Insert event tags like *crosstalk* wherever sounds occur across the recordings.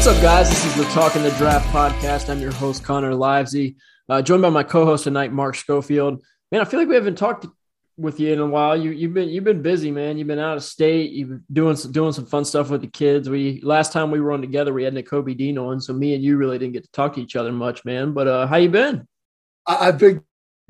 What's up, guys? This is the Talking the Draft podcast. I'm your host, Connor Livesay, uh, joined by my co-host tonight, Mark Schofield. Man, I feel like we haven't talked with you in a while. You, have been you've been busy, man. You've been out of state. You've been doing some, doing some fun stuff with the kids. We last time we were on together, we had Nakobe Dean on, so me and you really didn't get to talk to each other much, man. But uh, how you been? I've been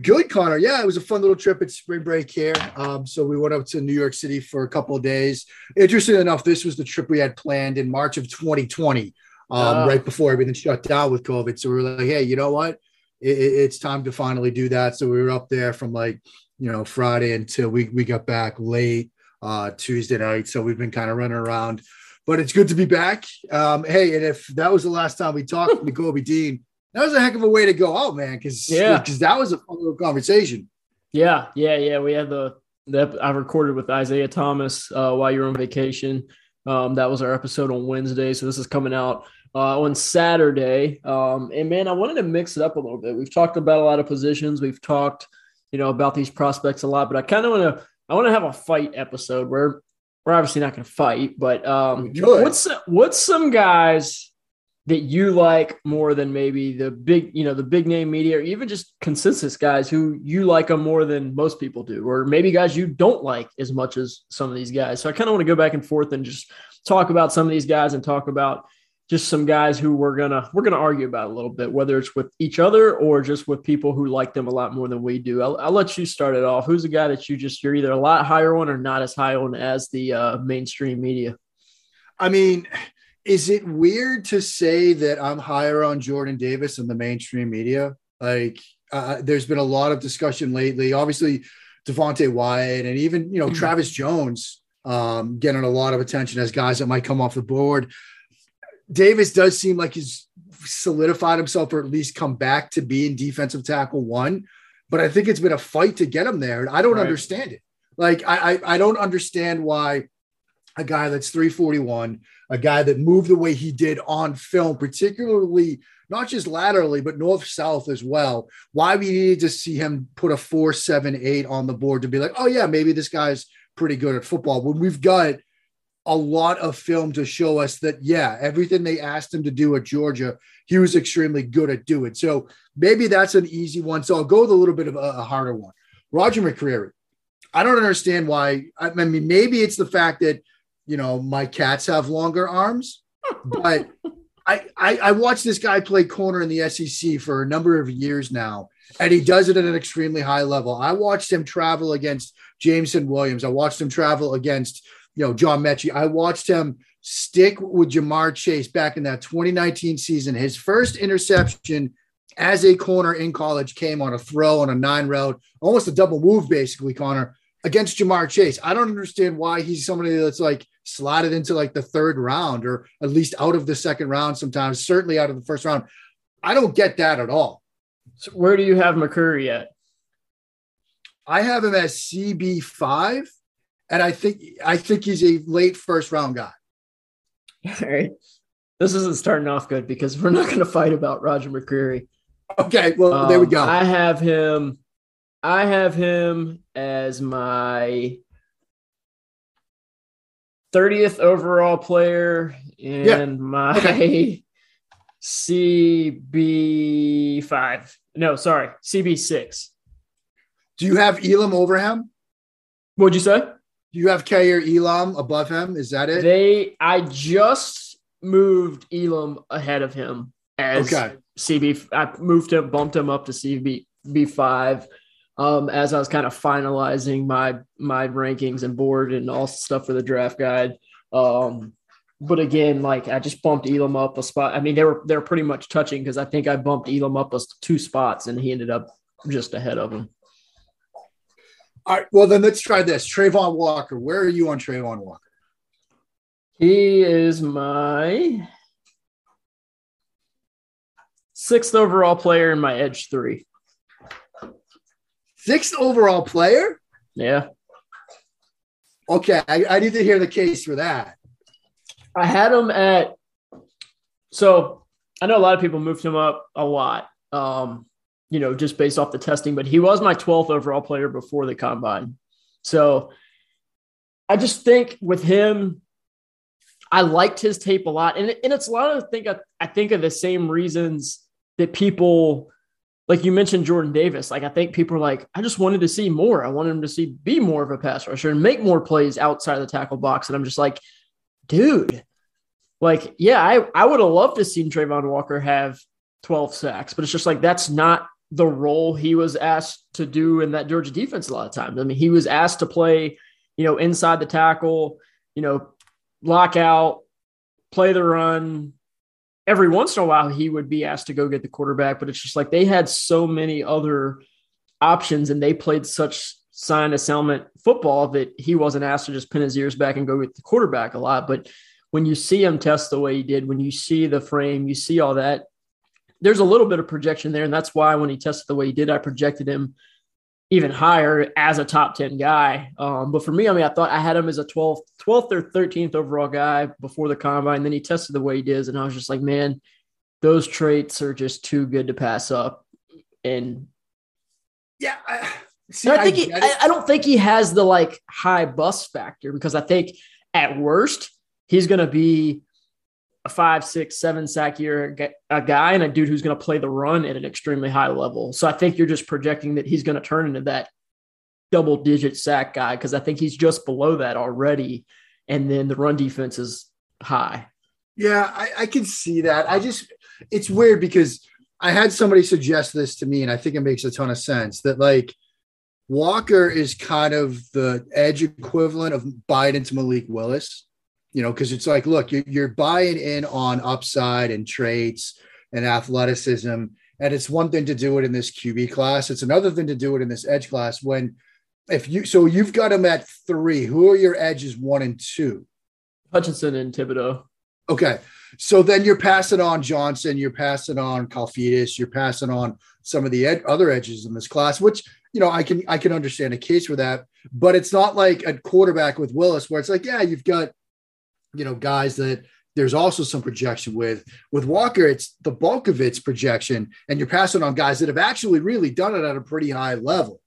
good, Connor. Yeah, it was a fun little trip at spring break here. Um, so we went up to New York City for a couple of days. Interesting enough, this was the trip we had planned in March of 2020 um, uh, right before everything shut down with COVID. So we were like, hey, you know what? It, it's time to finally do that. So we were up there from like, you know, Friday until we, we got back late uh, Tuesday night. So we've been kind of running around, but it's good to be back. Um, hey, and if that was the last time we talked to Kobe Dean, that was a heck of a way to go out, man. Cause yeah, because that was a fun little conversation. Yeah, yeah, yeah. We had the that I recorded with Isaiah Thomas uh, while you were on vacation. Um, that was our episode on Wednesday. So this is coming out uh, on Saturday. Um, and man, I wanted to mix it up a little bit. We've talked about a lot of positions. We've talked, you know, about these prospects a lot, but I kind of want to, I want to have a fight episode where we're obviously not going to fight, but um, what's what's some guys that you like more than maybe the big, you know, the big name media, or even just consensus guys who you like them more than most people do, or maybe guys you don't like as much as some of these guys. So I kind of want to go back and forth and just talk about some of these guys and talk about just some guys who we're gonna we're gonna argue about a little bit, whether it's with each other or just with people who like them a lot more than we do. I'll, I'll let you start it off. Who's the guy that you just you're either a lot higher on or not as high on as the uh, mainstream media? I mean, is it weird to say that I'm higher on Jordan Davis than the mainstream media? Like, uh, there's been a lot of discussion lately. Obviously, Devonte Wyatt and even you know mm-hmm. Travis Jones um, getting a lot of attention as guys that might come off the board. Davis does seem like he's solidified himself or at least come back to being defensive tackle one. But I think it's been a fight to get him there. And I don't right. understand it. Like, I, I, I don't understand why a guy that's 341, a guy that moved the way he did on film, particularly not just laterally, but north south as well. Why we needed to see him put a four, seven, eight on the board to be like, oh, yeah, maybe this guy's pretty good at football. When we've got a lot of film to show us that, yeah, everything they asked him to do at Georgia, he was extremely good at doing. So maybe that's an easy one. So I'll go with a little bit of a, a harder one. Roger McCreary. I don't understand why. I mean, maybe it's the fact that, you know, my cats have longer arms, *laughs* but I, I, I watched this guy play corner in the SEC for a number of years now, and he does it at an extremely high level. I watched him travel against Jameson Williams. I watched him travel against you know, John Metchie. I watched him stick with Ja'Marr Chase back in that 2019 season. His first interception as a corner in college came on a throw on a nine route, almost a double move, basically, Connor, against Ja'Marr Chase. I don't understand why he's somebody that's like slotted into like the third round or at least out of the second round sometimes, certainly out of the first round. I don't get that at all. So where do you have McCreary at? I have him as CB5 and I think I think he's a late first round guy. *laughs* All right. This isn't starting off good because we're not going to fight about Roger McCreary. Okay, well um, there we go. I have him. I have him as my 30th overall player in yeah. my okay. CB5. No, sorry, CB6. Do you have Elam over him? What'd you say? Do you have Kaiir Elam above him? Is that it? They, I just moved Elam ahead of him as Okay. CB. I moved him, bumped him up to CB B5 um, as I was kind of finalizing my my rankings and board and all stuff for the draft guide. Um, but again, like I just bumped Elam up a spot. I mean, they were they're pretty much touching because I think I bumped Elam up us two spots and he ended up just ahead of him. All right. Well, then let's try this. Travon Walker. Where are you on Travon Walker? He is my sixth overall player in my edge three. Sixth overall player? Yeah. Okay. I, I need to hear the case for that. I had him at so I know a lot of people moved him up a lot. Um, you know, just based off the testing, but he was my 12th overall player before the combine. So I just think with him, I liked his tape a lot. And, and it's a lot of think I think of the same reasons that people like you mentioned Jordan Davis. Like I think people are like, I just wanted to see more. I wanted him to see be more of a pass rusher and make more plays outside of the tackle box. And I'm just like, dude, like, yeah, I, I would have loved to seen Travon Walker have 12 sacks, but it's just like that's not the role he was asked to do in that Georgia defense a lot of times. I mean, he was asked to play, you know, inside the tackle, you know, lock out, play the run. Every once in a while, he would be asked to go get the quarterback, but it's just like they had so many other options and they played such sign assignment football that he wasn't asked to just pin his ears back and go get the quarterback a lot. But when you see him test the way he did, when you see the frame, you see all that, there's a little bit of projection there. And that's why when he tested the way he did, I projected him even higher as a top 10 guy. Um, but for me, I mean, I thought I had him as a 12th, 12th or 13th overall guy before the combine. Then he tested the way he did. And I was just like, man, those traits are just too good to pass up. And Yeah. I, see, I think he, I. I don't think he has the like high bust factor because I think at worst he's going to be five, six, seven sack year a guy and a dude who's going to play the run at an extremely high level. So I think you're just projecting that he's going to turn into that double digit sack guy because I think he's just below that already. And then the run defense is high. Yeah, I, I can see that. I just, it's weird because I had somebody suggest this to me, and I think it makes a ton of sense that like Walker is kind of the edge equivalent of Biden to Malik Willis, you know, because it's like, look, you're, you're buying in on upside and traits and athleticism. And it's one thing to do it in this QB class, it's another thing to do it in this edge class when if you so you've got him at three. Who are your edges one and two? Hutchinson and Thibodeaux. Okay. So then you're passing on Johnson, you're passing on Karlaftis, you're passing on some of the ed- other edges in this class, which you know I can I can understand a case for that, but it's not like a quarterback with Willis where it's like, yeah, you've got you know guys that there's also some projection with. With Walker, it's the bulk of its projection, and you're passing on guys that have actually really done it at a pretty high level.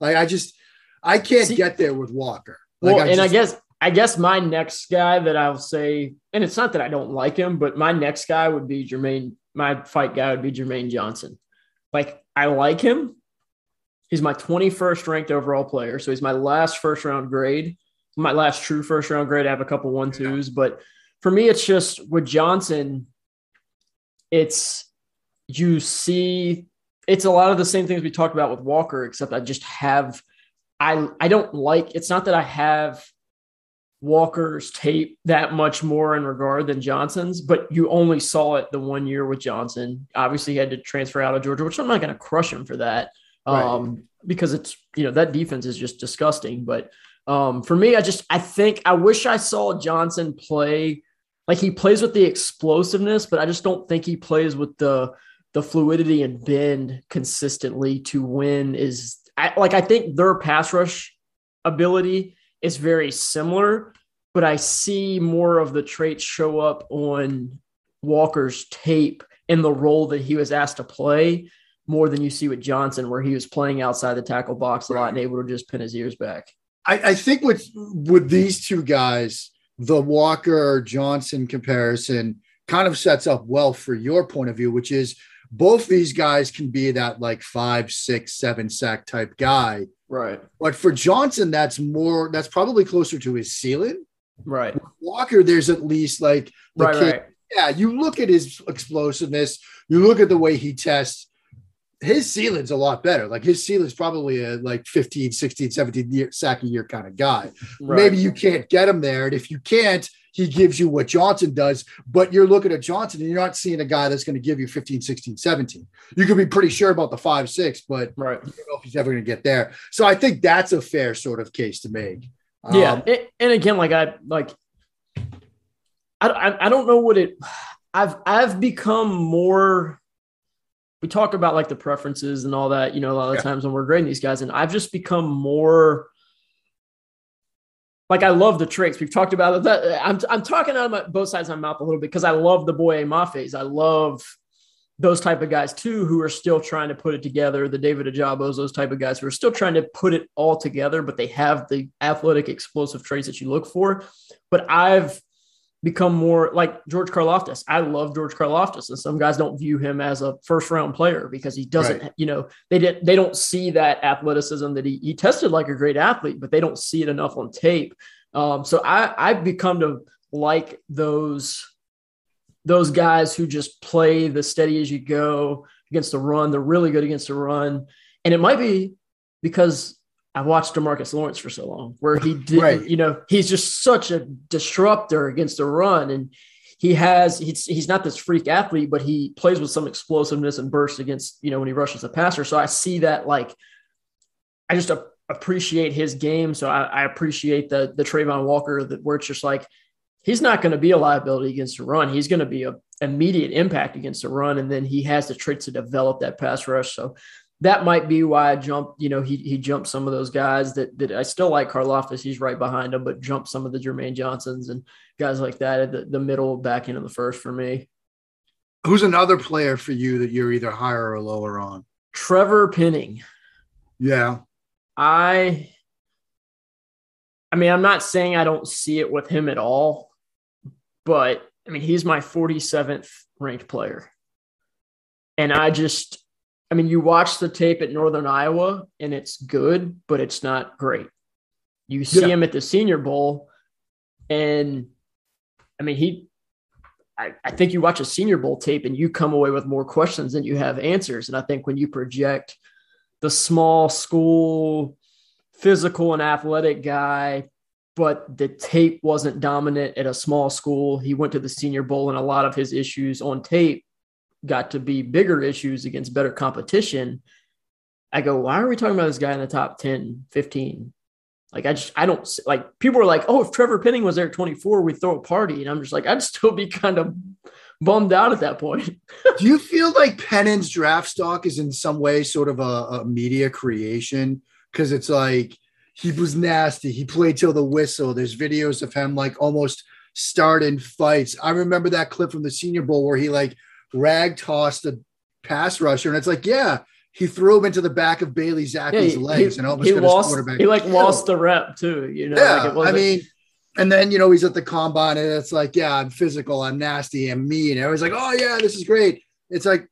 Like I just I can't See- get there with Walker. Like well, and I guess I guess my next guy that I'll say, and it's not that I don't like him, but my next guy would be Jermaine. My fight guy would be Jermaine Johnson. Like I like him. He's my 21st ranked overall player, so he's my last first round grade. My last true first round grade. I have a couple one twos, but for me, it's just with Johnson. It's you see, it's a lot of the same things we talked about with Walker, except I just have I I don't like it's not that I have Walker's tape that much more in regard than Johnson's, but you only saw it the one year with Johnson. Obviously, he had to transfer out of Georgia, which I'm not going to crush him for that Right. um, because it's you know that defense is just disgusting. But um, for me, I just I think I wish I saw Johnson play like he plays with the explosiveness, but I just don't think he plays with the the fluidity and bend consistently to win. Is I, like I think their pass rush ability is very similar, but I see more of the traits show up on Walker's tape in the role that he was asked to play more than you see with Johnson, where he was playing outside the tackle box a lot and able to just pin his ears back. I, I think with with these two guys, the Walker Johnson comparison kind of sets up well for your point of view, which is both these guys can be that like five, six, seven sack type guy. Right. But for Johnson, that's more, that's probably closer to his ceiling. Right. Walker, there's at least like the Right. kid. Right. Yeah, you look at his explosiveness, you look at the way he tests. His ceiling's a lot better. Like his ceiling's probably a like 15, 16, 17 year, sack a year kind of guy. right. Maybe you can't get him there. And if you can't, he gives you what Johnson does. But you're looking at Johnson and you're not seeing a guy that's going to give you 15, 16, 17. You can be pretty sure about the five, six, but Right. you don't know if he's ever going to get there. So I think that's a fair sort of case to make. Yeah, Um, and, and again, like I like, I, I I don't know what it. I've I've become more. We talk about like the preferences and all that, you know, a lot of Yeah. times when we're grading these guys, and I've just become more. Like I love the traits we've talked about. That I'm I'm talking out of my, both sides of my mouth a little bit because I love the Boye Mafes. I love those type of guys too, who are still trying to put it together. The David Ojabos, those type of guys who are still trying to put it all together, but they have the athletic, explosive traits that you look for. But I've become more like George Karlaftis. I love George Karlaftis, and some guys don't view him as a first round player because he doesn't, you know, they didn't they don't see that athleticism that he he tested like a great athlete, but they don't see it enough on tape. Um, so I I've become to like those those guys who just play the steady as you go against the run. They're really good against the run. And it might be because I watched Demarcus Lawrence for so long, where he did, Right. you know, he's just such a disruptor against the run. And he has, he's, he's not this freak athlete, but he plays with some explosiveness and burst against, you know, when he rushes the passer. So I see that like, I just a- appreciate his game. So I, I appreciate the, the Travon Walker that where it's just like, he's not going to be a liability against the run. He's going to be a immediate impact against the run, and then he has the traits to develop that pass rush. So that might be why I jumped. You know, he he jumped some of those guys that that I still like. Karlaftis, he's right behind him, but jumped some of the Jermaine Johnsons and guys like that at the, the middle back end of the first for me. who's another player for you that you're either higher or lower on? Trevor Penning. Yeah. I I mean, I'm not saying I don't see it with him at all, but I mean, he's my 47th ranked player. And I just I mean, you watch the tape at Northern Iowa and it's good, but it's not great. You see Yeah. him at the Senior Bowl and I mean, he I, I think you watch a Senior Bowl tape and you come away with more questions than you have answers. And I think when you project the small school physical and athletic guy, but the tape wasn't dominant at a small school. He went to the Senior Bowl, and a lot of his issues on tape got to be bigger issues against better competition. I go, why are we talking about this guy in the top 10, 15? Like, I just, I don't like people are like, oh, if Trevor Penning was there at 24, we'd throw a party. And I'm just like, I'd still be kind of bummed out at that point. Do you feel like Penning's draft stock is in some way sort of a, a media creation? Because it's like he was nasty. He played till the whistle. There's videos of him like almost starting fights. I remember that clip from the Senior Bowl where he like rag tossed a pass rusher, and it's like, yeah, he threw him into the back of Bailey Zappe's he, legs he- and almost he got lost, his quarterback. he like killed. lost the rep too, you know? Yeah, like I mean, and then you know he's at the combine, and it's like, yeah, I'm physical, I'm nasty, I'm mean. And everyone's like, oh yeah, this is great. It's like,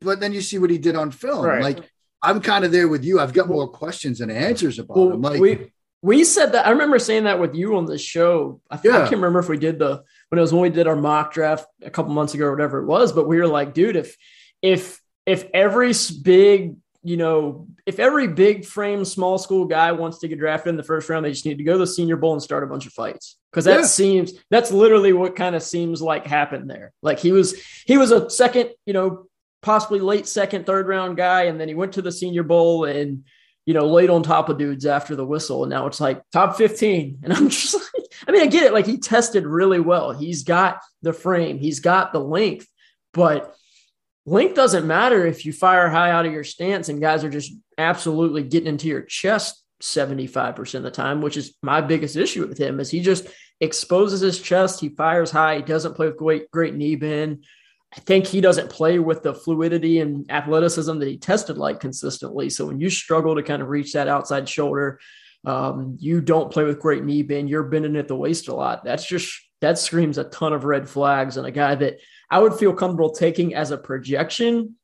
but then you see what he did on film. Right. Like, I'm kind of there with you. I've got more questions than answers about Well, him. Like, we we said that. I remember saying that with you on the show. I, th- I can't remember if we did the when it was when we did our mock draft a couple months ago or whatever it was. But we were like, dude, if if if every big you know if every big frame small school guy wants to get drafted in the first round, they just need to go to the Senior Bowl and start a bunch of fights because that Yeah. seems that's literally what kind of seems like happened there. Like he was he was a second, you know, possibly late second, third round guy, and then he went to the Senior Bowl and you know, laid on top of dudes after the whistle. And now it's like top 15. *laughs* And I'm just like, I mean, I get it. Like he tested really well. He's got the frame, he's got the length, but length doesn't matter if you fire high out of your stance and guys are just absolutely getting into your chest 75% of the time, which is my biggest issue with him is he just exposes his chest. He fires high. He doesn't play with great, great knee bend. I think he doesn't play with the fluidity and athleticism that he tested like consistently. So when you struggle to kind of reach that outside shoulder, um, you don't play with great knee bend, you're bending at the waist a lot. That's just that screams a ton of red flags and a guy that I would feel comfortable taking as a projection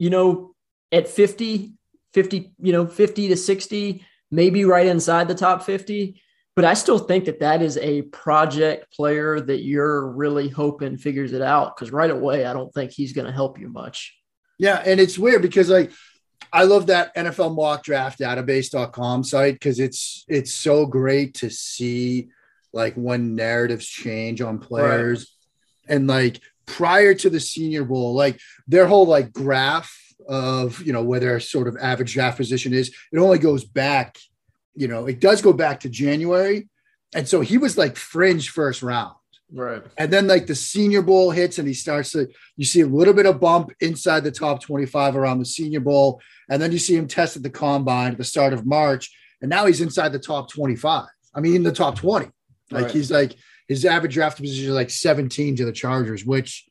you know, at 50, 50, you know, 50 to 60, maybe right inside the top 50. But I still think that that is a project player that you're really hoping figures it out because right away, I don't think he's going to help you much. Yeah. And it's weird because, like, I love that NFL mock draft database.com site because it's it's so great to see like when narratives change on players right. and like prior to the senior bowl, like their whole like graph of you know where their sort of average draft position is, it only goes back, you know, it does go back to January. And so he was like fringe first round. Right. And then like the senior bowl hits and he starts to you see a little bit of bump inside the top 25 around the senior bowl. And then you see him test at the combine at the start of March. And now he's inside the top 25. I mean in the top 20. Like right. he's like his average draft position is like 17 to the Chargers, which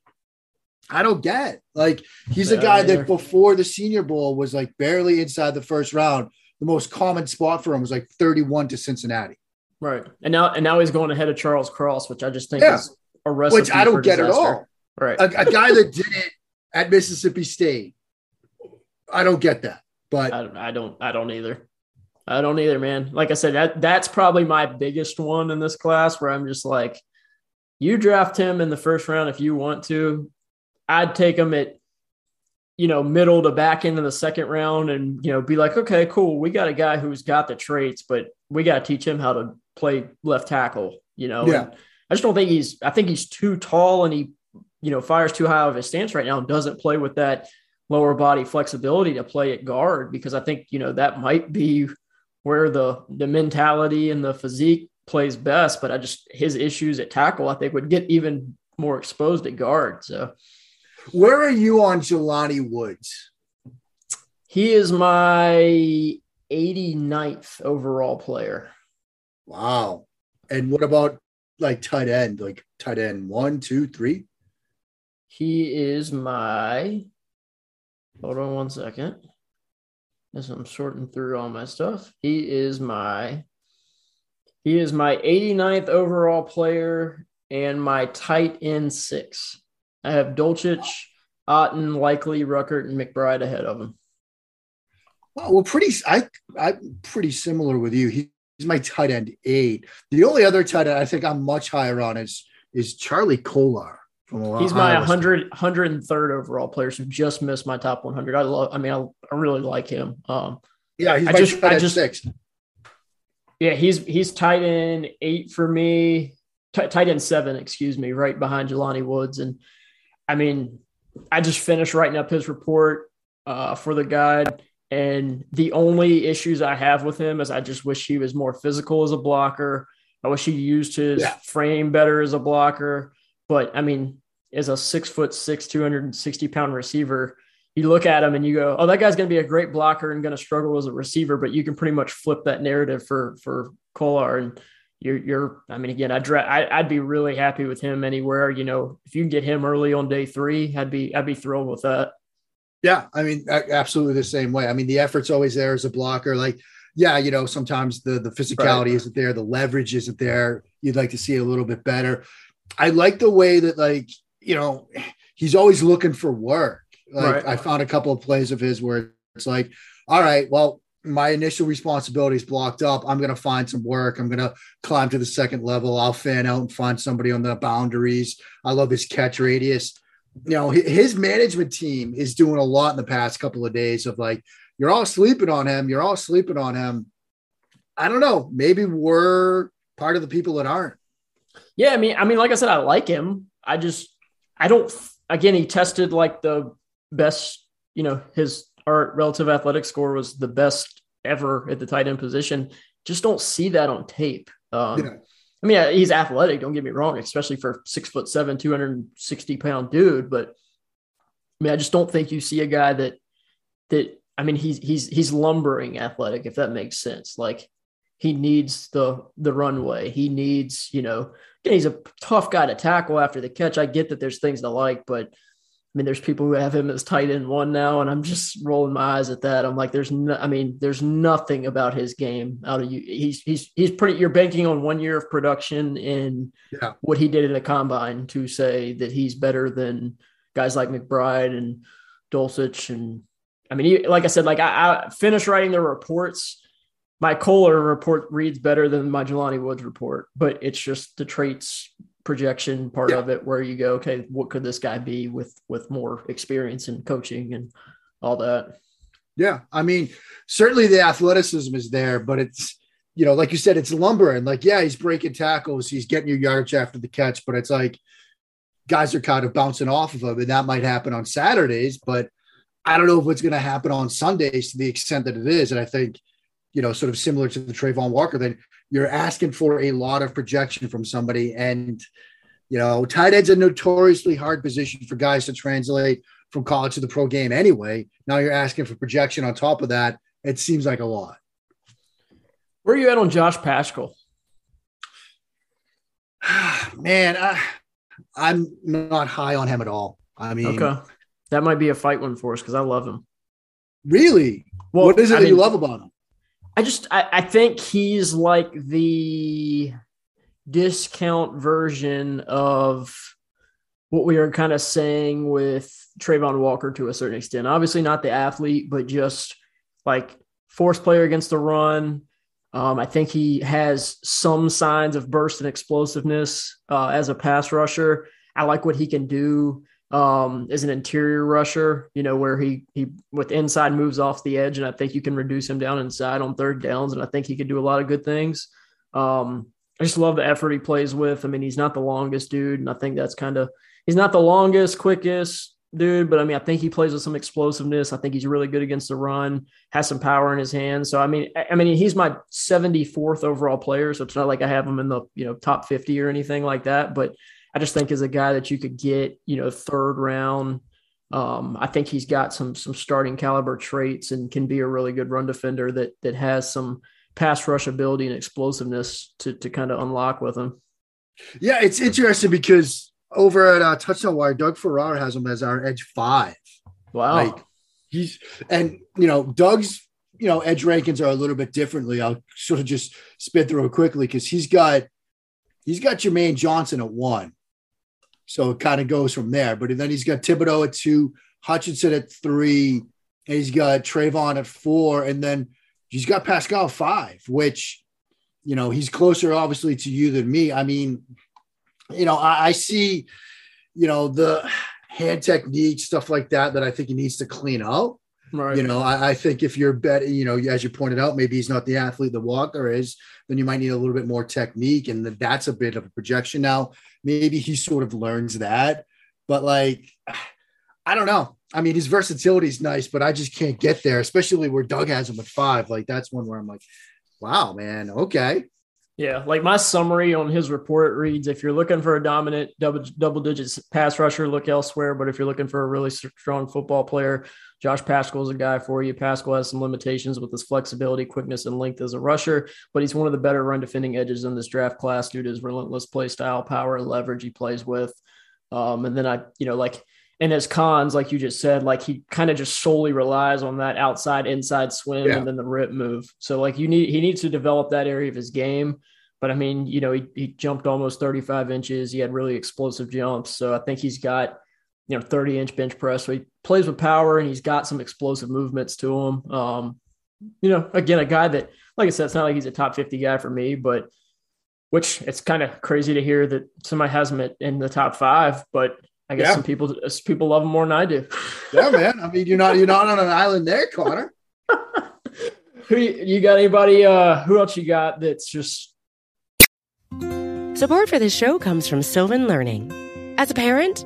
I don't get. Like he's yeah, a guy that before the Senior Bowl was like barely inside the first round. The most common spot for him was like 31 to Cincinnati. Right. And now and now he's going ahead of Charles Cross, which I just think yeah. is a recipe Which I don't get disaster. at all. Right. A, a guy that did it at Mississippi State. I don't get that. But I, I don't I don't either. I don't either, man. Like I said, that that's probably my biggest one in this class where I'm just like, you draft him in the first round if you want to. I'd take him at, you know, middle to back into the second round and, you know, be like, okay, cool. We got a guy who's got the traits, but we got to teach him how to play left tackle, you know? Yeah. And I just don't think he's, I think he's too tall and he, you know, fires too high of his stance right now and doesn't play with that lower body flexibility to play at guard because I think, you know, that might be where the the mentality and the physique plays best. But I just his issues at tackle, I think, would get even more exposed at guard. So, where are you on Jelani Woods? He is my 89th overall player. Wow. And what about like tight end, like tight end one, two, three? He is my. Hold on one second as I'm sorting through all my stuff. He is my he is my 89th overall player and my tight end six. I have Dulcich, Otton, Likely, Ruckert, and McBride ahead of him. Well, pretty I I'm pretty similar with you. He's my tight end eight. The only other tight end I think I'm much higher on is is Charlie Kolar. He's my 100, 103rd overall player, so just missed my top 100. I love. I mean, I, I really like him. Um, yeah, he's I just, I just, six. Yeah, he's he's tight end eight for me. T- tight end seven, excuse me, right behind Jelani Woods. And I mean, I just finished writing up his report uh, for the guide. And the only issues I have with him is I just wish he was more physical as a blocker. I wish he used his yeah. frame better as a blocker. But I mean, as a six foot six, 260 pound receiver, you look at him and you go, oh, that guy's going to be a great blocker and going to struggle as a receiver. But you can pretty much flip that narrative for for Kolar and you're, you're I mean, again, I'd, dra- I, I'd be really happy with him anywhere. You know, if you can get him early on day three, I'd be I'd be thrilled with that. Yeah, I mean, absolutely the same way. I mean, the effort's always there as a blocker. Like, yeah, you know, sometimes the the physicality right. isn't there, the leverage isn't there. You'd like to see it a little bit better. I like the way that like you know he's always looking for work. Like right. I found a couple of plays of his where it's like, all right, well, my initial responsibility is blocked up. I'm going to find some work. I'm going to climb to the second level. I'll fan out and find somebody on the boundaries. I love his catch radius. You know, his management team is doing a lot in the past couple of days of like, you're all sleeping on him. You're all sleeping on him. I don't know. Maybe we're part of the people that aren't. Yeah, I mean, I mean, like I said, I like him. I just, I don't. Again, he tested like the best. You know, his art relative athletic score was the best ever at the tight end position. Just don't see that on tape. Um, yeah. I mean, he's athletic. Don't get me wrong, especially for six foot seven, two hundred and sixty pound dude. But I mean, I just don't think you see a guy that that. I mean, he's he's he's lumbering athletic, if that makes sense. Like he needs the the runway. He needs, you know, he's a tough guy to tackle after the catch. I get that there's things to like, but mean, there's people who have him as tight end one now, and I'm just rolling my eyes at that. I'm like, there's no, I mean, there's nothing about his game out of you. He's he's he's pretty. You're banking on one year of production in yeah. what he did in the combine to say that he's better than guys like McBride and Dulcich, and I mean, like I said, like I, I finished writing the reports. My Kolar report reads better than my Jelani Woods report, but it's just the traits projection part yeah. of it where you go, okay, what could this guy be with with more experience and coaching and all that. Yeah, I mean, certainly the athleticism is there, but it's you know, like you said, it's lumbering. Like, yeah, he's breaking tackles, he's getting your yards after the catch, but it's like guys are kind of bouncing off of him, and that might happen on Saturdays, but I don't know if it's going to happen on Sundays to the extent that it is. And I think, you know, sort of similar to the Travon Walker, then you're asking for a lot of projection from somebody. And, you know, tight end's a notoriously hard position for guys to translate from college to the pro game anyway. Now you're asking for projection on top of that. It seems like a lot. Where are you at on Josh Paschal? *sighs* Man, I, I'm not high on him at all. I mean, okay, that might be a fight one for us because I love him. Really? Well, what is it I that mean, you love about him? I just I, I think he's like the discount version of what we are kind of saying with Travon Walker to a certain extent. Obviously, not the athlete, but just like force player against the run. Um, I think he has some signs of burst and explosiveness uh, as a pass rusher. I like what he can do um, is an interior rusher, you know, where he he with inside moves off the edge, and I think you can reduce him down inside on third downs, and I think he could do a lot of good things. Um, I just love the effort he plays with. I mean, he's not the longest dude, and I think that's kind of he's not the longest, quickest dude, but I mean, I think he plays with some explosiveness. I think he's really good against the run, has some power in his hands. So I mean, I mean, he's my 74th overall player, so it's not like I have him in the you know top 50 or anything like that. But I just think is a guy that you could get, you know, third round. Um, I think he's got some some starting caliber traits and can be a really good run defender that that has some pass rush ability and explosiveness to to kind of unlock with him. Yeah, it's interesting because over at uh, Touchdown Wire, Doug Farrar has him as our edge five. Wow. Like he's and you know Doug's you know edge rankings are a little bit differently. I'll sort of just spit through it quickly because he's got he's got Jermaine Johnson at one, so it kind of goes from there. But then he's got Thibodeaux at two, Hutchinson at three, and he's got Travon at four, and then he's got Paschal five, which you know he's closer obviously to you than me. I mean you know, I, I see, you know, the hand technique, stuff like that, that I think he needs to clean out. Right. You know, I, I, think if you're betting, you know, as you pointed out, maybe he's not the athlete that Walker is, then you might need a little bit more technique. And that's a bit of a projection. Now, maybe he sort of learns that, but like, I don't know. I mean, his versatility is nice, but I just can't get there, especially where Doug has him at five. Like, that's one where I'm like, wow, man, okay. Yeah, like my summary on his report reads: if you're looking for a dominant double double digits pass rusher, look elsewhere. But if you're looking for a really strong football player, Josh Paschal is a guy for you. Paschal has some limitations with his flexibility, quickness, and length as a rusher, but he's one of the better run defending edges in this draft class due to his relentless play style, power, and leverage he plays with. Um, and then I, you know, like and his cons, like you just said, like he kind of just solely relies on that outside inside swim yeah. and then the rip move. So like you need he needs to develop that area of his game. But I mean, you know, he, he jumped almost 35 inches. He had really explosive jumps. So I think he's got, you know, 30 inch bench press. So he plays with power and he's got some explosive movements to him. Um, you know, again, a guy that, like I said, it's not like he's a top 50 guy for me, but which it's kind of crazy to hear that somebody has him in the top five, but I guess yeah. some people people love him more than I do. *laughs* yeah, man. I mean, you're not you're not on an island there, Connor. *laughs* who you got? Anybody? Uh, who else you got? That's just Support for this show comes from Sylvan Learning. As a parent,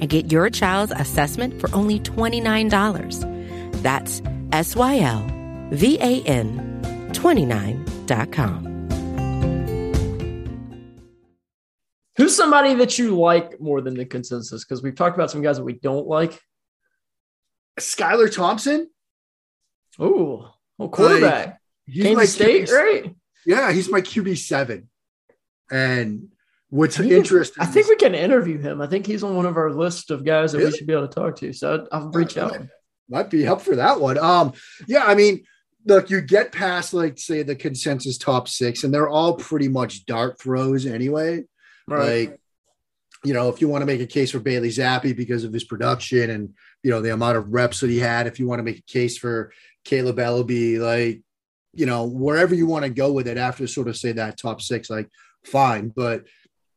and get your child's assessment for only $29. That's S Y L V A N 29.com. Who's somebody that you like more than the consensus? Because we've talked about some guys that we don't like. Skylar Thompson. Oh, oh, quarterback. Like, he's Kansas my State, QB right? Yeah, he's my QB seven. And what's I interesting? I think we can interview him. I think he's on one of our list of guys that we should be able to talk to. So I'll reach out. might be help for that one. Um, yeah, I mean, look, you get past like say the consensus top six, and they're all pretty much dart throws anyway. Right. Like, you know, if you want to make a case for Bailey Zappe because of his production and you know the amount of reps that he had, if you want to make a case for Kaleb Eleby, like, you know, wherever you want to go with it after sort of say that top six, like, fine. But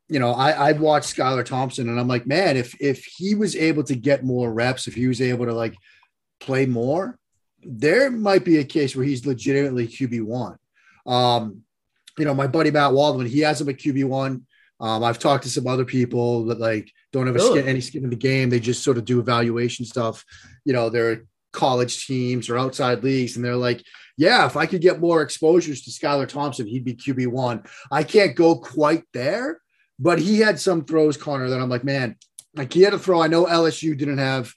you know, I I watched Skylar Thompson and I'm like, man, if if he was able to get more reps, if he was able to like play more, there might be a case where he's legitimately QB one. Um, you know, my buddy Matt Waldman, he has him at QB one. Um, I've talked to some other people that like don't have a Really? skin, any skin in the game. They just sort of do evaluation stuff. You know, they're college teams or outside leagues, and they're like, yeah, if I could get more exposures to Skylar Thompson, he'd be QB one. I can't go quite there, but he had some throws, Connor, that I'm like, man, like he had a throw. I know LSU didn't have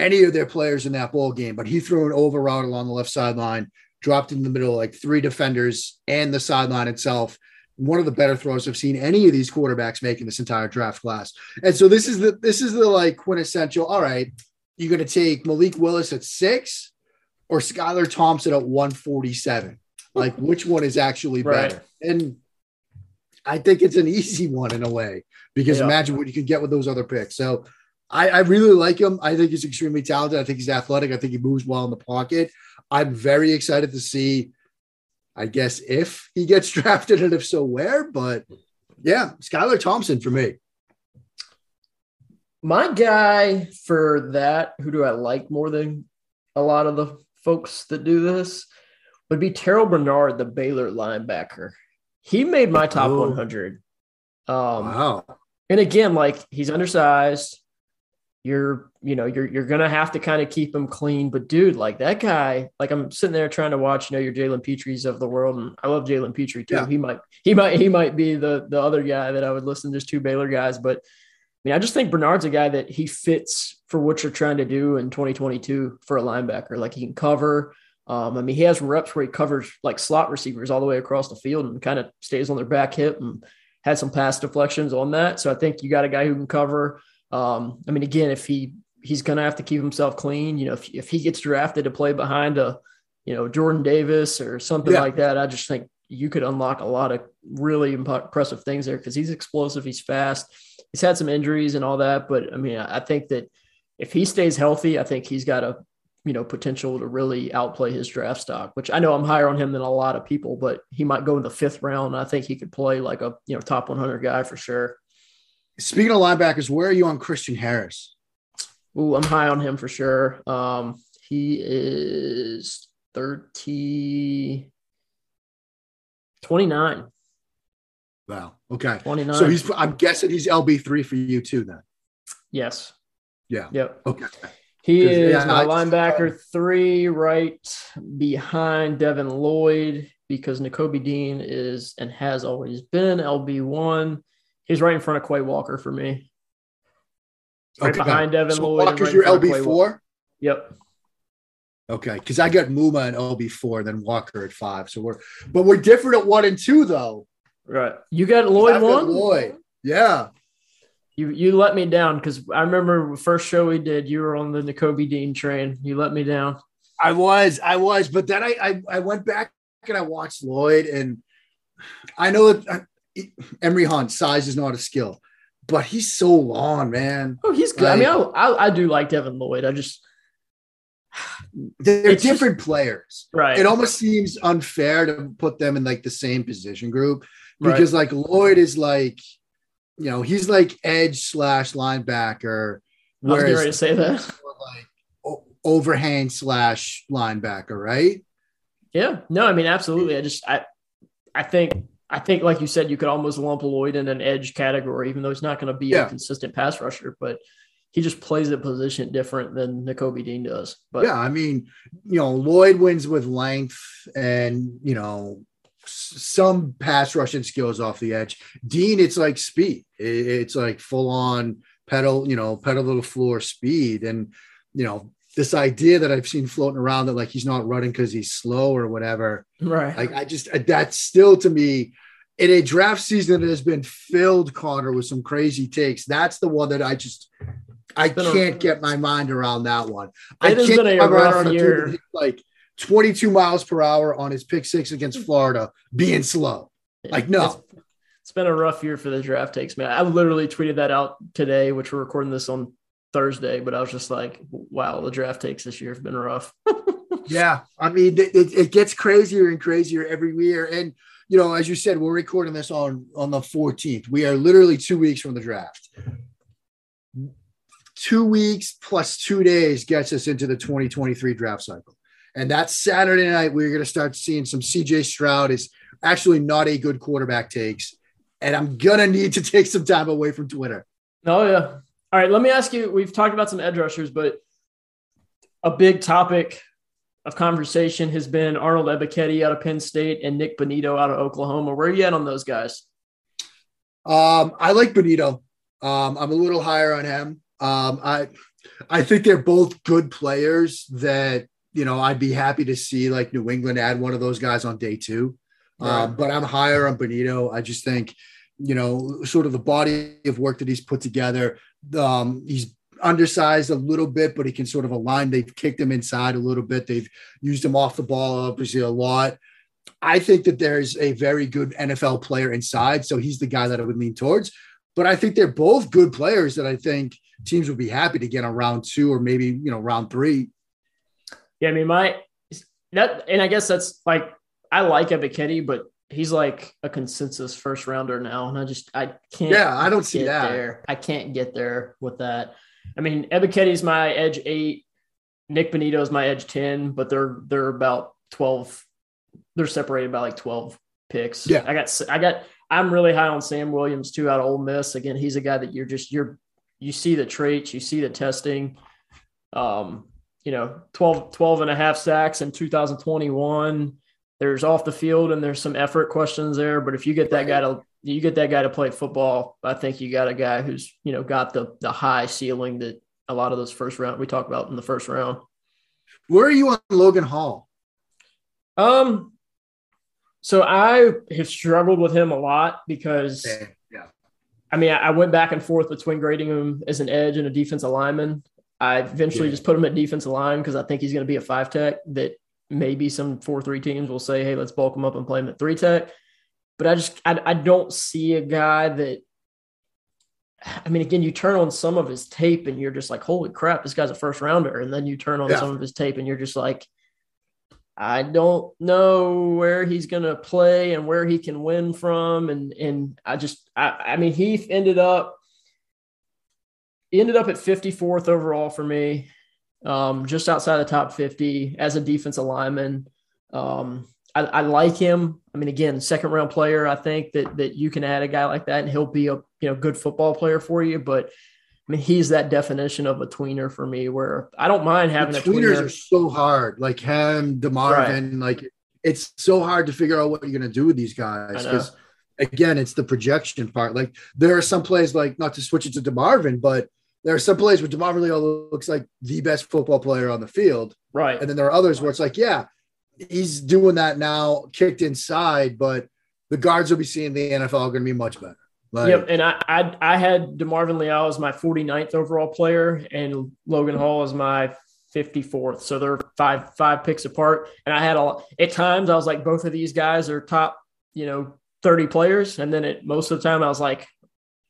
any of their players in that ball game, but he threw an over route along the left sideline, dropped in the middle, like three defenders and the sideline itself. One of the better throws I've seen any of these quarterbacks make in this entire draft class. And so this is the this is the like quintessential. All right, you're going to take Malik Willis at six or Skylar Thompson at 147. Like which one is actually Right. better? And I think it's an easy one in a way because Yeah. imagine what you can get with those other picks. So I, I really like him. I think he's extremely talented. I think he's athletic. I think he moves well in the pocket. I'm very excited to see, I guess, if he gets *laughs* drafted and if so, where. But yeah, Skylar Thompson for me. My guy for that, who do I like more than a lot of the folks that do this, would be Terrell Bernard, the Baylor linebacker. He made my top Oh. 100. Um, Wow. and again, like he's undersized. You're, you know, you're you're gonna have to kind of keep him clean. But dude, like that guy, like I'm sitting there trying to watch, you know, your Jalen Pitre's of the world, and I love Jalen Petrie too. Yeah. He might, he might, he might be the the other guy that I would listen. There's two Baylor guys, but I mean, I just think Bernard's a guy that he fits for what you're trying to do in 2022 for a linebacker. Like he can cover. Um, I mean, he has reps where he covers like slot receivers all the way across the field and kind of stays on their back hip and had some pass deflections on that. So I think you got a guy who can cover. Um, I mean, again, if he he's going to have to keep himself clean, you know, if, if he gets drafted to play behind a, you know, Jordan Davis or something Yeah. like that, I just think you could unlock a lot of really impressive things there because he's explosive, he's fast, he's had some injuries and all that, but I mean, I I think that if he stays healthy, I think he's got a you know potential to really outplay his draft stock. Which I know I'm higher on him than a lot of people, but he might go in the fifth round. I think he could play like a you know top 100 guy for sure. Speaking of linebackers, where are you on Christian Harris? Ooh, I'm high on him for sure. Um, he is 30, 29, Wow. Okay. 29. So he's I'm guessing he's LB three for you too then. yes. Yeah. Yep. Okay. He is yeah, my just- linebacker um, three, right behind Devin Lloyd, because Nakobe Dean is and has always been LB one. He's right in front of Quay Walker for me. Right behind Devin so Lloyd Walker's right your LB four. Yep. Okay, because I got Muma and LB four, then Walker at five. So we're but we're different at one and two though. Right. You got Lloyd I've got one. Lloyd. Yeah. You you let me down because I remember the first show we did. You were on the Nakobe Dean train. You let me down. I was, I was, but then I I, I went back and I watched Lloyd, and I know that uh, Emory Hunt size is not a skill, but he's so long, man. Oh, he's good. I mean, I, I I do like Devin Lloyd. I just *sighs* They're It's just- different players. right. It almost seems unfair to put them in like the same position group Right. because like Lloyd is like, you know, he's like edge slash linebacker, I was ready to say that. like o- overhand slash linebacker, right? Yeah, no, I mean, absolutely. I just, I, I think, I think, like you said, you could almost lump Lloyd in an edge category, even though he's not going to be yeah. a consistent pass rusher, but he just plays the position different than Nakobe Dean does. But yeah, I mean, you know, Lloyd wins with length and, you know, some pass rushing skills off the edge. Dean, it's like speed. It's like full on pedal, you know, pedal to the floor speed. And, you know, this idea that I've seen floating around that like he's not running because he's slow or whatever. Right. Like I just uh, that's still to me in a draft season that has been filled, Connor, with some crazy takes. That's the one that I just I can't a, get my mind around that one. I can't been a rough year. Like 22 miles per hour on his pick six against hmm. Florida, being slow. Like no. It's, it's been a rough year for the draft takes, man. I literally tweeted that out today, which we're recording this on Thursday, but I was just like, wow, the draft takes this year have been rough. *laughs* yeah. I mean, it, it, gets crazier and crazier every year. And, you know, as you said, we're recording this on, on the 14th. We are literally two weeks from the draft. Two weeks plus two days gets us into the 2023 draft cycle. And that Saturday night, we're going to start seeing some CJ Stroud is actually not a good quarterback takes. And I'm going to need to *laughs* take some time away from Twitter. Oh, yeah. All right, let me ask you. We've talked about some edge rushers, but a big topic of conversation has been Arnold Ebiketie out of Penn State and Nick Bonitto out of Oklahoma. Where are you at on those guys? Um, I like Bonitto. Um, I'm a little higher on him. Um, I I think they're both good players that you know I'd be happy to see like New England add one of those guys on day two. Right. Um, but I'm higher on Bonitto. I just think you know sort of the body of work that he's put together um, he's undersized a little bit, but he can sort of align. They've kicked him inside a little bit. They've used him off the ball, obviously, a lot. I think that there's a very good NFL player inside. So he's the guy that I would lean towards. But I think they're both good players that I think teams would be happy to get on round two or maybe, you know, round three. Yeah. I mean, my, that, and I guess that's like, I like Ebiketie, but he's like a consensus first rounder now, and I just I can't. Yeah, I don't see that. There. I can't get there with that. I mean, Ebiketie's my edge eight. Nick Bonitto is my edge ten, but they're they're about twelve. They're separated by like twelve picks. Yeah, I got I got. I'm really high on Sam Williams too out of Ole Miss. Again, he's a guy that you're just you're you see the traits, you see the testing. Um, you know, 12, 12 and a half sacks in 2021 there's off the field and there's some effort questions there. But if you get that guy to you get that guy to play football, I think you got a guy who's you know got the the high ceiling that a lot of those first round we talked about in the first round. Where are you on Logan Hall? Um, so I have struggled with him a lot because, yeah, I mean, I went back and forth between grading him as an edge and a defensive lineman. I eventually yeah. just put him at defensive line because I think he's going to be a five tech that maybe some four three teams will say, hey, let's bulk him up and play him at three tech. But I just I, I don't see a guy that. I mean, again, you turn on some of his tape and you're just like, holy crap, this guy's a first rounder. And then you turn on yeah. some of his tape and you're just like, I don't know where he's going to play and where he can win from. And, and I just, I, I mean, Heath ended up, ended up at 54th overall for me um, just outside the top 50 as a defensive lineman. Um, I, I, like him. I mean, again, second round player. I think that that you can add a guy like that, and he'll be a you know good football player for you. But I mean, he's that definition of a tweener for me, where I don't mind having the tweeners tweener. are so hard. Like him, Demarvin, right. like it's so hard to figure out what you're going to do with these guys because again, it's the projection part. Like there are some plays, like not to switch it to Demarvin, but there are some plays where DeMarvin Leal looks like the best football player on the field. Right. And then there are others where it's like, yeah, he's doing that now, kicked inside, but the guards will be seeing the NFL are going to be much better. Like, yep. And I, I, I had DeMarvin Leal as my 49th overall player and Logan Hall as my 54th. So they're five, five picks apart. And I had a, at times I was like, both of these guys are top, you know, 30 players. And then at most of the time I was like,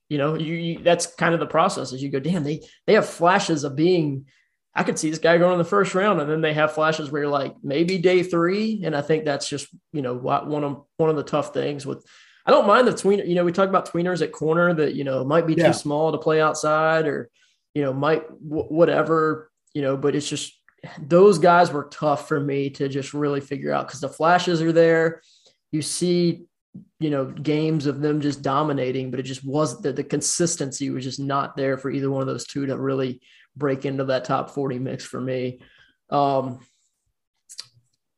you know, you, you, that's kind of the process as you go, damn, they they have flashes of being. I could see this guy going in the first round, and then they have flashes where you're like, maybe day three, and I think that's just you know one of one of the tough things with. I don't mind the tweener. You know, we talk about tweeners at corner that you know might be yeah. too small to play outside, or you know might w- whatever. You know, but it's just those guys were tough for me to just really figure out because the flashes are there. You see, you know, games of them just dominating, but it just wasn't the, the consistency was just not there for either one of those two to really break into that top 40 mix for me. Um,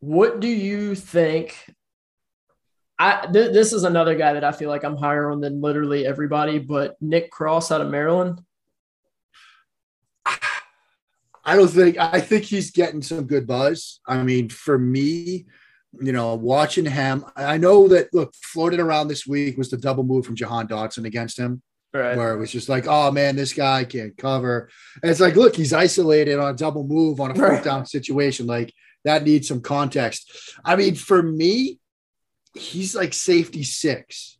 what do you think? I th- this is another guy that I feel like I'm higher on than literally everybody, but Nick Cross out of Maryland. I don't think I think he's getting some good buzz. I mean, for me, you know, watching him, I know that look, floating around this week was the double move from Jahan Dotson against him. Right. Where it was just like, oh man, this guy can't cover. And it's like, look, he's isolated on a double move on a fourth right. down situation. Like that needs some context. I mean, for me, he's like safety six.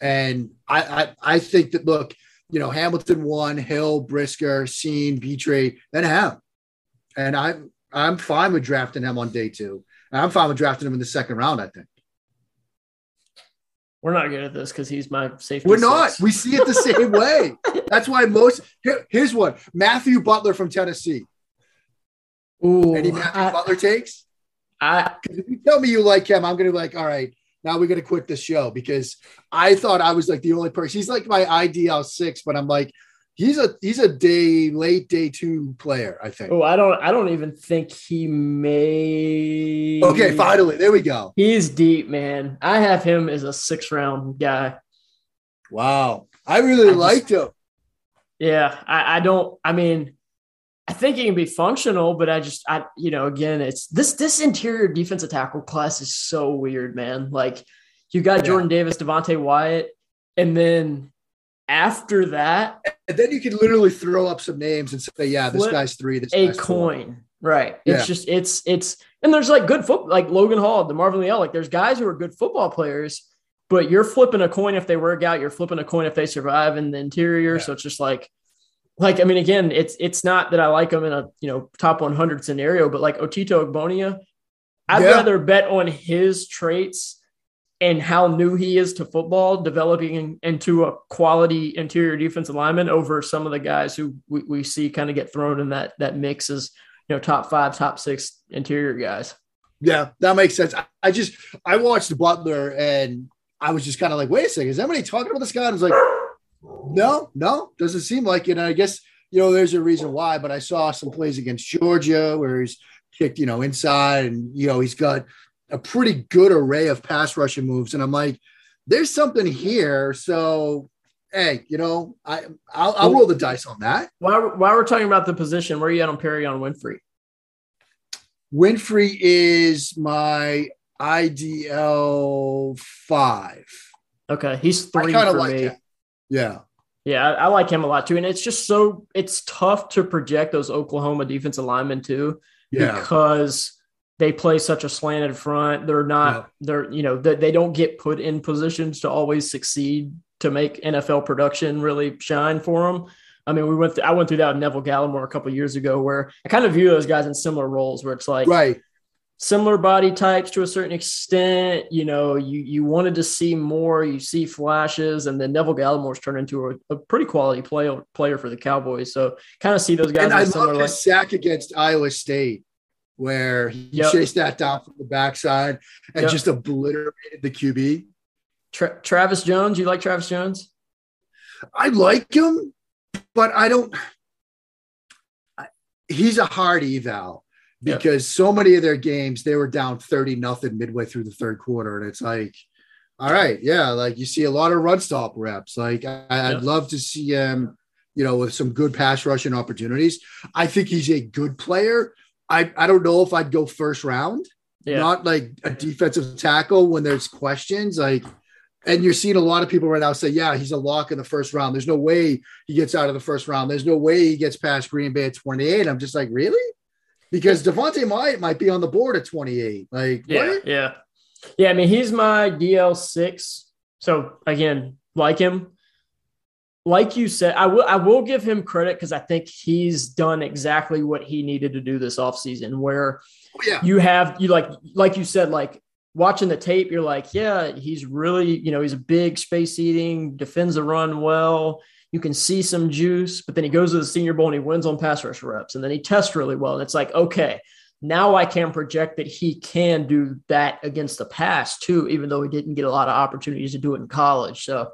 And I I, I think that look, you know, Hamilton one, Hill, Brisker, Cine, Pitre, then Ham. And I'm I'm fine with drafting him on day two. And I'm fine with drafting him in the second round, I think. We're not good at this because he's my safety. We're not. We see it the same *laughs* way. That's why most here, here's one Matthew Butler from Tennessee. Ooh, Any Matthew I, Butler takes? I if you tell me you like him, I'm gonna be like, all right, now we're gonna quit the show because I thought I was like the only person. He's like my IDL six, but I'm like, he's a he's a day late day two player. I think. Oh, I don't I don't even think he may. Okay, finally, there we go. He's deep, man. I have him as a six round guy. Wow, I really I liked just, him. Yeah, I, I don't. I mean, I think he can be functional, but I just, I, you know, again, it's this this interior defensive tackle class is so weird, man. Like you got yeah. Jordan Davis, Devonte Wyatt, and then after that, and then you can literally throw up some names and say, yeah, this guy's three. This a coin, four. right? Yeah. It's just it's it's and there's like good foot like Logan Hall, DeMarvin Leal. Like there's guys who are good football players, but you're flipping a coin if they work out. You're flipping a coin if they survive in the interior. Yeah. So it's just like like I mean, again, it's it's not that I like them in a you know top 100 scenario, but like Otito Ogbonnia, I'd yeah. rather bet on his traits and how new he is to football, developing into a quality interior defensive lineman over some of the guys who we, we see kind of get thrown in that that mix as you know top five, top six interior guys. Yeah, that makes sense. I, I just I watched Butler and I was just kind of like, wait a second, is anybody talking about this guy? And I was like no, no, doesn't seem like it. And I guess you know there's a reason why. But I saw some plays against Georgia where he's kicked, you know, inside, and you know he's got a pretty good array of pass rushing moves. And I'm like, there's something here. So hey, you know, I I'll, I'll roll the dice on that. While, while we're talking about the position, where are you at on Perrion Winfrey? Winfrey is my IDL five. Okay, he's three for like me. Him. Yeah. Yeah, I, I, like him a lot too. And it's just so it's tough to project those Oklahoma defensive linemen too. Yeah. Because they play such a slanted front. They're not, yeah. they're, you know, they, they don't get put in positions to always succeed to make NFL production really shine for them. I mean, we went, th- I went through that with Neville Gallimore a couple years ago where I kind of view those guys in similar roles where it's like, right similar body types to a certain extent. You know, you you wanted to see more, you see flashes, and then Neville Gallimore's turned into a, a pretty quality play, player for the Cowboys. So kind of see those guys. And I love his sack against Iowa State, where he yep. chased that down from the backside and yep. just obliterated the QB. Tra- Travis Jones, you like Travis Jones? I like him, but I don't. I, he's a hard eval because so many of their games they were down 30 nothing midway through the third quarter and it's like all right yeah like you see a lot of run stop reps like I, would love to see him you know with some good pass rushing opportunities i think he's a good player i i don't know if i'd go first round yeah. not like a defensive tackle when there's questions like and you're seeing a lot of people right now say, yeah, he's a lock in the first round. There's no way he gets out of the first round. There's no way he gets past Green Bay at 28. I'm just like, really? because Devonte might might be on the board at 28. Like, yeah, what? yeah, yeah. I mean, he's my DL six. So again, like him, like you said, I will I will give him credit because I think he's done exactly what he needed to do this offseason where oh, yeah. you have you like like you said, like watching the tape, you're like, yeah, he's really, you know, he's a big space eating, defends the run well you can see some juice, but then he goes to the Senior Bowl and he wins on pass rush reps, and then he tests really well, and it's like okay. Now I can project that he can do that against the pass too, even though he didn't get a lot of opportunities to do it in college. So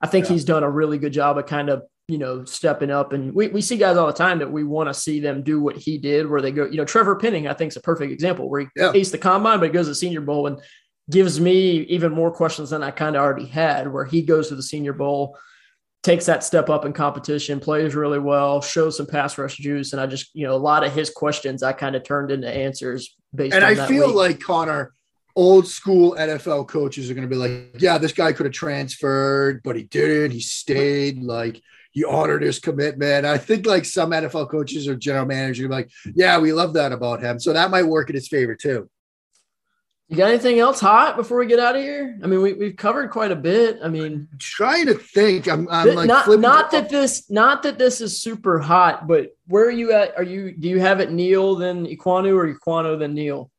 I think yeah. he's done a really good job of kind of you know, stepping up. And we, we see guys all the time that we want to see them do what he did, where they go, you know, Trevor Penning, I think is a perfect example where he yeah. the combine, but he goes to the senior bowl and gives me even more questions than I kind of already had, where he goes to the senior bowl, takes that step up in competition, plays really well, shows some pass rush juice. And I just, you know, a lot of his questions I kind of turned into answers based on. and I feel week. like Connor, old school NFL coaches are going to be like, yeah, this guy could have transferred, but he didn't. He stayed. Like, he honored his commitment. I think like some NFL coaches or general managers are like, yeah, we love that about him. So that might work in his favor too. You got anything else hot before we get out of here? I mean, we, we've covered quite a bit. I mean, I'm trying to think. I'm, I'm like not not that this not that this is super hot, but where are you at? Are you do you have it Neal then Ekwonu or Ekwonu then Neal?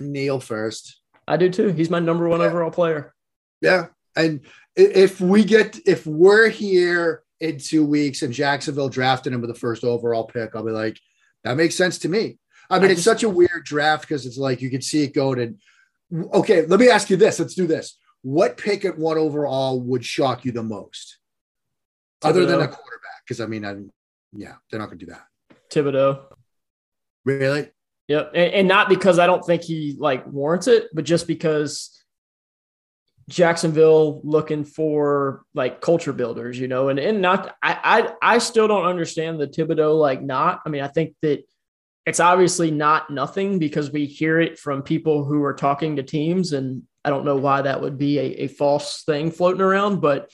Neal first. I do too. He's my number one yeah. overall player. Yeah, and if we get if we're here in two weeks and Jacksonville drafted him with the first overall pick, I'll be like, that makes sense to me. I mean, I it's just, such a weird draft because it's like you can see it going. And okay, let me ask you this. Let's do this. What pick at one overall would shock you the most, Thibodeaux. other than a quarterback? Because I mean, I'm yeah, they're not going to do that. Thibodeaux. Really? Yep, and, and not because I don't think he like warrants it, but just because Jacksonville looking for like culture builders, you know, and and not I I I still don't understand the Thibodeaux, like not. I mean, I think that it's obviously not nothing because we hear it from people who are talking to teams, and I don't know why that would be a, a false thing floating around, but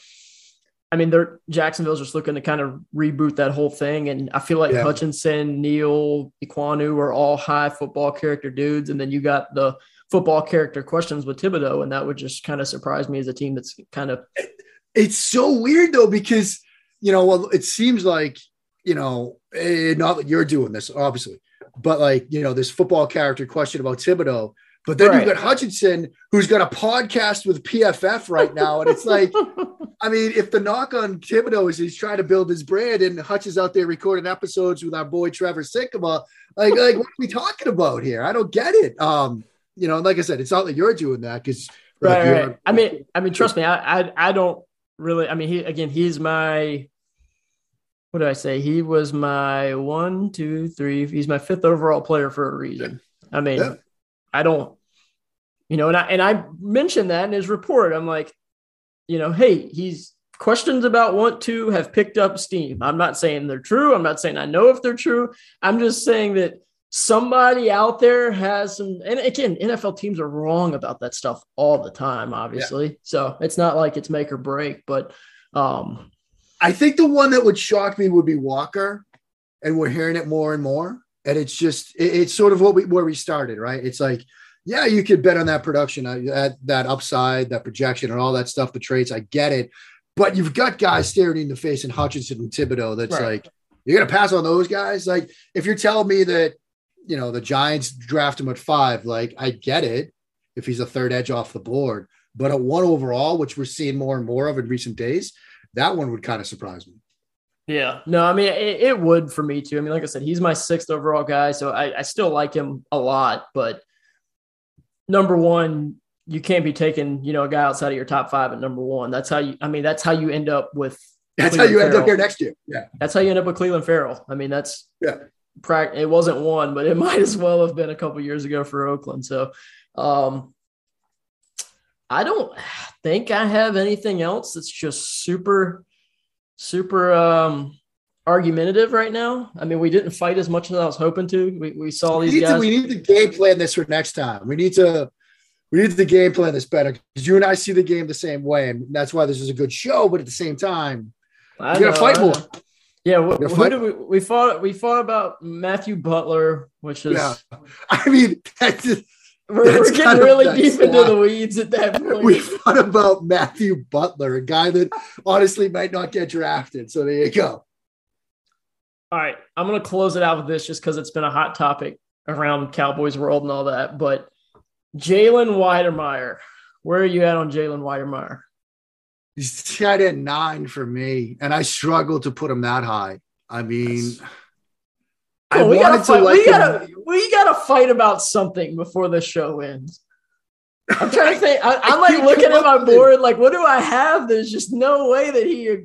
I mean, they're Jacksonville's just looking to kind of reboot that whole thing, and I feel like yeah. Hutchinson, Neal, Ekwonu are all high football character dudes, and then you got the football character questions with Thibodeaux, and that would just kind of surprise me as a team that's kind of. It's so weird though because you know, well, it seems like you know, eh, not that you're doing this, obviously, but like you know, this football character question about Thibodeaux. But then right. you've got Hutchinson, who's got a podcast with PFF right now. And it's like, *laughs* I mean, if the knock on Thibodeaux is he's trying to build his brand and Hutch is out there recording episodes with our boy Trevor Sikkema, like, like what are we talking about here? I don't get it. Um, you know, like I said, it's not that you're doing that because right, like right. I mean, I mean, trust me, I, I, I don't really. I mean, he again, he's my. What did I say? He was my one, two, three. He's my fifth overall player for a reason. I mean, yeah. I don't, you know, and I and I mentioned that in his report. I'm like, you know, hey, he's questions about want to have picked up steam. I'm not saying they're true. I'm not saying I know if they're true. I'm just saying that somebody out there has some and again nfl teams are wrong about that stuff all the time obviously yeah. so it's not like it's make or break but um i think the one that would shock me would be walker and we're hearing it more and more and it's just it, it's sort of what we where we started right it's like yeah you could bet on that production uh, that, that upside that projection and all that stuff the trades, i get it but you've got guys staring in the face in hutchinson and Thibodeau. that's right. like you're gonna pass on those guys like if you're telling me that you know, the Giants draft him at five. Like, I get it if he's a third edge off the board, but at one overall, which we're seeing more and more of in recent days, that one would kind of surprise me. Yeah, no, I mean, it, it, would for me too. I mean, like I said, he's my sixth overall guy, so I, I still like him a lot. But number one, you can't be taking, you know, a guy outside of your top five at number one. That's how you, I mean, that's how you end up with. That's Cleveland how you Ferrell. end up here next year. Yeah. That's how you end up with Clelin Ferrell. I mean, that's, yeah it wasn't one, but it *laughs* might as well have been a couple years ago for Oakland. So um, I don't think I have anything else that's just super, super um, argumentative right now. I mean, we didn't fight as much as I was hoping to. We, we saw these we guys. To, we need to game plan this for next time. We need to we need to game plan this better because you and I see the game the same way, and that's why this is a good show. But at the same time, I we got to fight more. Yeah, who did we, we fought? We fought about Matthew Butler, which is. Yeah. *laughs* I mean, *laughs* that's just, we're, we're getting really deep into the weeds at that *laughs* point. We thought about Matthew Butler, a guy that honestly might not get drafted. So there you go. All right, I'm going to close it out with this just because it's been a hot topic around Cowboys world and all that. But Jalen Wydermyer, where are you at on Jalen Wydermyer? He's tight end nine for me, and I struggle to put him that high. I mean, I we wanted gotta to like we gotta we gotta fight about something before the show ends. I'm trying to think. I, am like looking at my board, like, what do I have? There's just no way that he.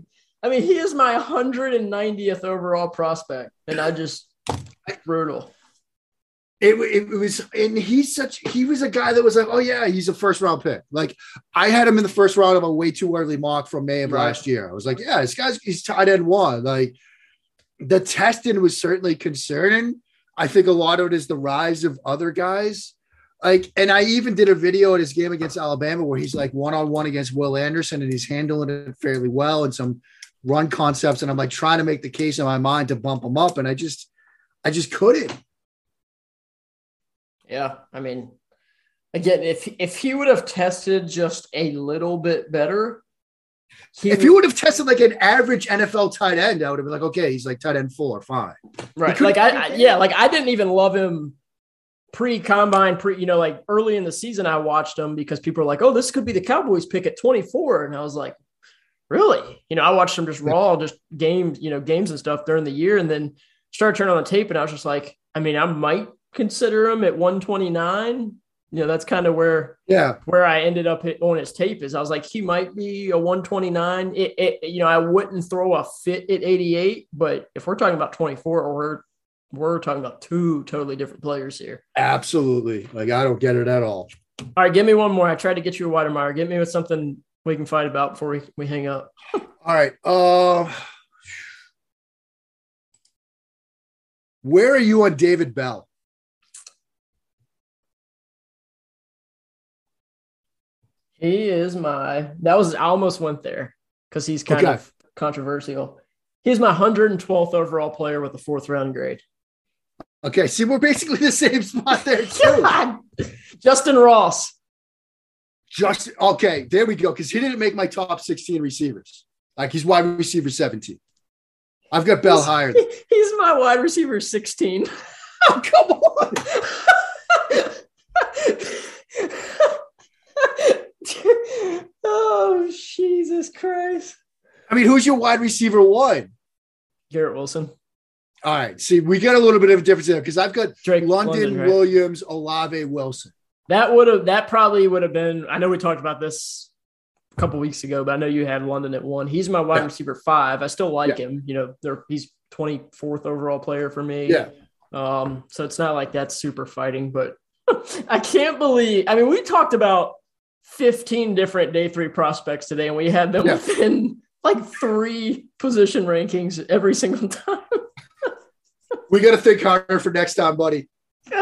I mean, he is my 190th overall prospect, and I just brutal. It, it, was, and he's such, he was a guy that was like, oh, yeah, he's a first round pick. Like, I had him in the first round of a way too early mock from May of right. last year. I was like, yeah, this guy's, he's tight end one. Like, the testing was certainly concerning. I think a lot of it is the rise of other guys. Like, and I even did a video at his game against Alabama where he's like one on one against Will Anderson and he's handling it fairly well and some run concepts. And I'm like trying to make the case in my mind to bump him up. And I just, I just couldn't. Yeah, I mean, again, if if he would have tested just a little bit better, he if you would have tested like an average NFL tight end, I would have been like, okay, he's like tight end four, fine. Right. Like I, I, yeah, like I didn't even love him pre combine, pre, you know, like early in the season, I watched him because people are like, oh, this could be the Cowboys pick at 24. And I was like, really? You know, I watched him just raw, just games, you know, games and stuff during the year. And then started turning on the tape and I was just like, I mean, I might consider him at 129. You know, that's kind of where yeah where I ended up on his tape is I was like he might be a 129. It, it, you know I wouldn't throw a fit at 88, but if we're talking about 24, or we're we're talking about two totally different players here. Absolutely, like I don't get it at all. All right, give me one more. I tried to get you a Wydermyer. Get me with something we can fight about before we, we hang up. all right. Uh, where are you on David Bell? He is my. That was I almost went there because he's kind okay. of controversial. He's my 112th overall player with a fourth round grade. Okay, see, we're basically the same spot there *laughs* too. Justyn Ross. Just okay, there we go. Because he didn't make my top 16 receivers. Like he's wide receiver 17. I've got Bell he's, higher. *laughs* He's my wide receiver 16. *laughs* oh, come on. Oh, Jesus Christ. I mean, who's your wide receiver one? Garrett Wilson. All right. See, we got a little bit of a difference there because I've got Drake London, London right? Williams, Olave Wilson. That would have that probably would have been. I know we talked about this a couple weeks ago, but I know you had London at one. He's my wide yeah. receiver five. I still like yeah. him. You know, they're, he's 24th overall player for me. Yeah. Um, so it's not like that's super fighting, but *laughs* I can't believe. I mean, we talked about 15 different day three prospects today, and we had them yeah. within like three position rankings every single *laughs* time. we got to think harder for next time, buddy. *laughs*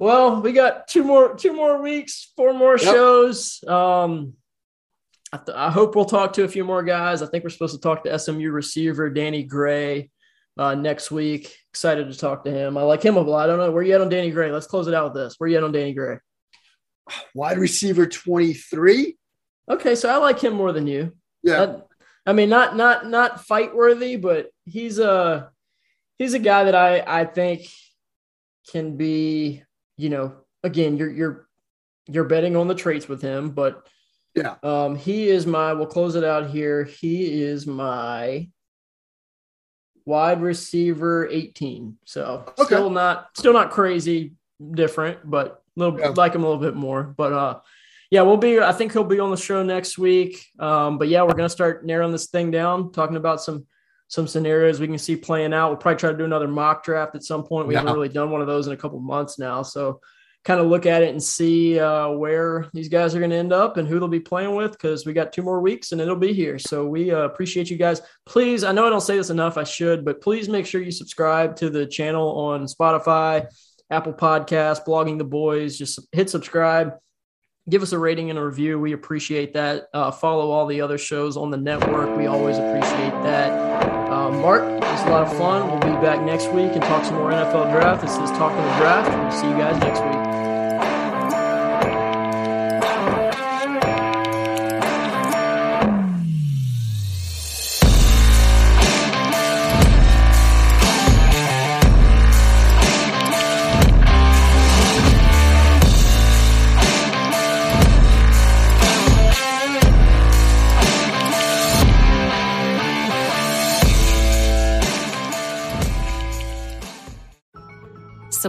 Well, we got two more two more weeks, four more yep. shows. Um, I, th- I, hope we'll talk to a few more guys. I think we're supposed to talk to SMU receiver Danny Gray uh, next week. Excited to talk to him. I like him a lot. I don't know where you at on Danny Gray. Let's close it out with this. Where you at on Danny Gray? Wide receiver 23. Okay, so I like him more than you. Yeah. I, I mean, not not not fight worthy, but he's a he's a guy that I I think can be, you know, again, you're you're you're betting on the traits with him, but yeah. Um, he is my we'll close it out here. He is my wide receiver 18. So okay. still not still not crazy different, but little yeah. like him a little bit more. But uh, yeah, we'll be. I think he'll be on the show next week. Um, but yeah, we're gonna start narrowing this thing down, talking about some some scenarios we can see playing out. We'll probably try to do another mock draft at some point. We haven't really done one of those in a couple months now, so kind of look at it and see uh, where these guys are going to end up and who they'll be playing with because we got two more weeks and it'll be here. So we uh, appreciate you guys. Please, I know I don't say this enough, I should, but please make sure you subscribe to the channel on Spotify, Apple Podcast, Blogging the Boys. Just hit subscribe. Give us a rating and a review. We appreciate that. Uh, follow all the other shows on the network. We always appreciate that. Uh, Mark, it's a lot of fun. We'll be back next week and talk some more NFL draft. This is Talking the Draft. We'll see you guys next week.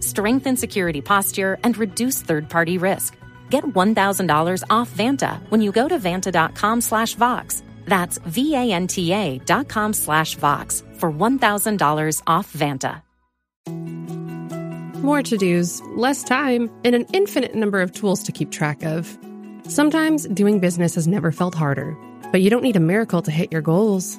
Strengthen security posture and reduce third-party risk. Get $1,000 off Vanta when you go to vanta.com slash Vox. That's V-A-N-T-A dot com slash Vox for $1,000 off Vanta. More to dos, less time, and an infinite number of tools to keep track of. Sometimes doing business has never felt harder, but you don't need a miracle to hit your goals.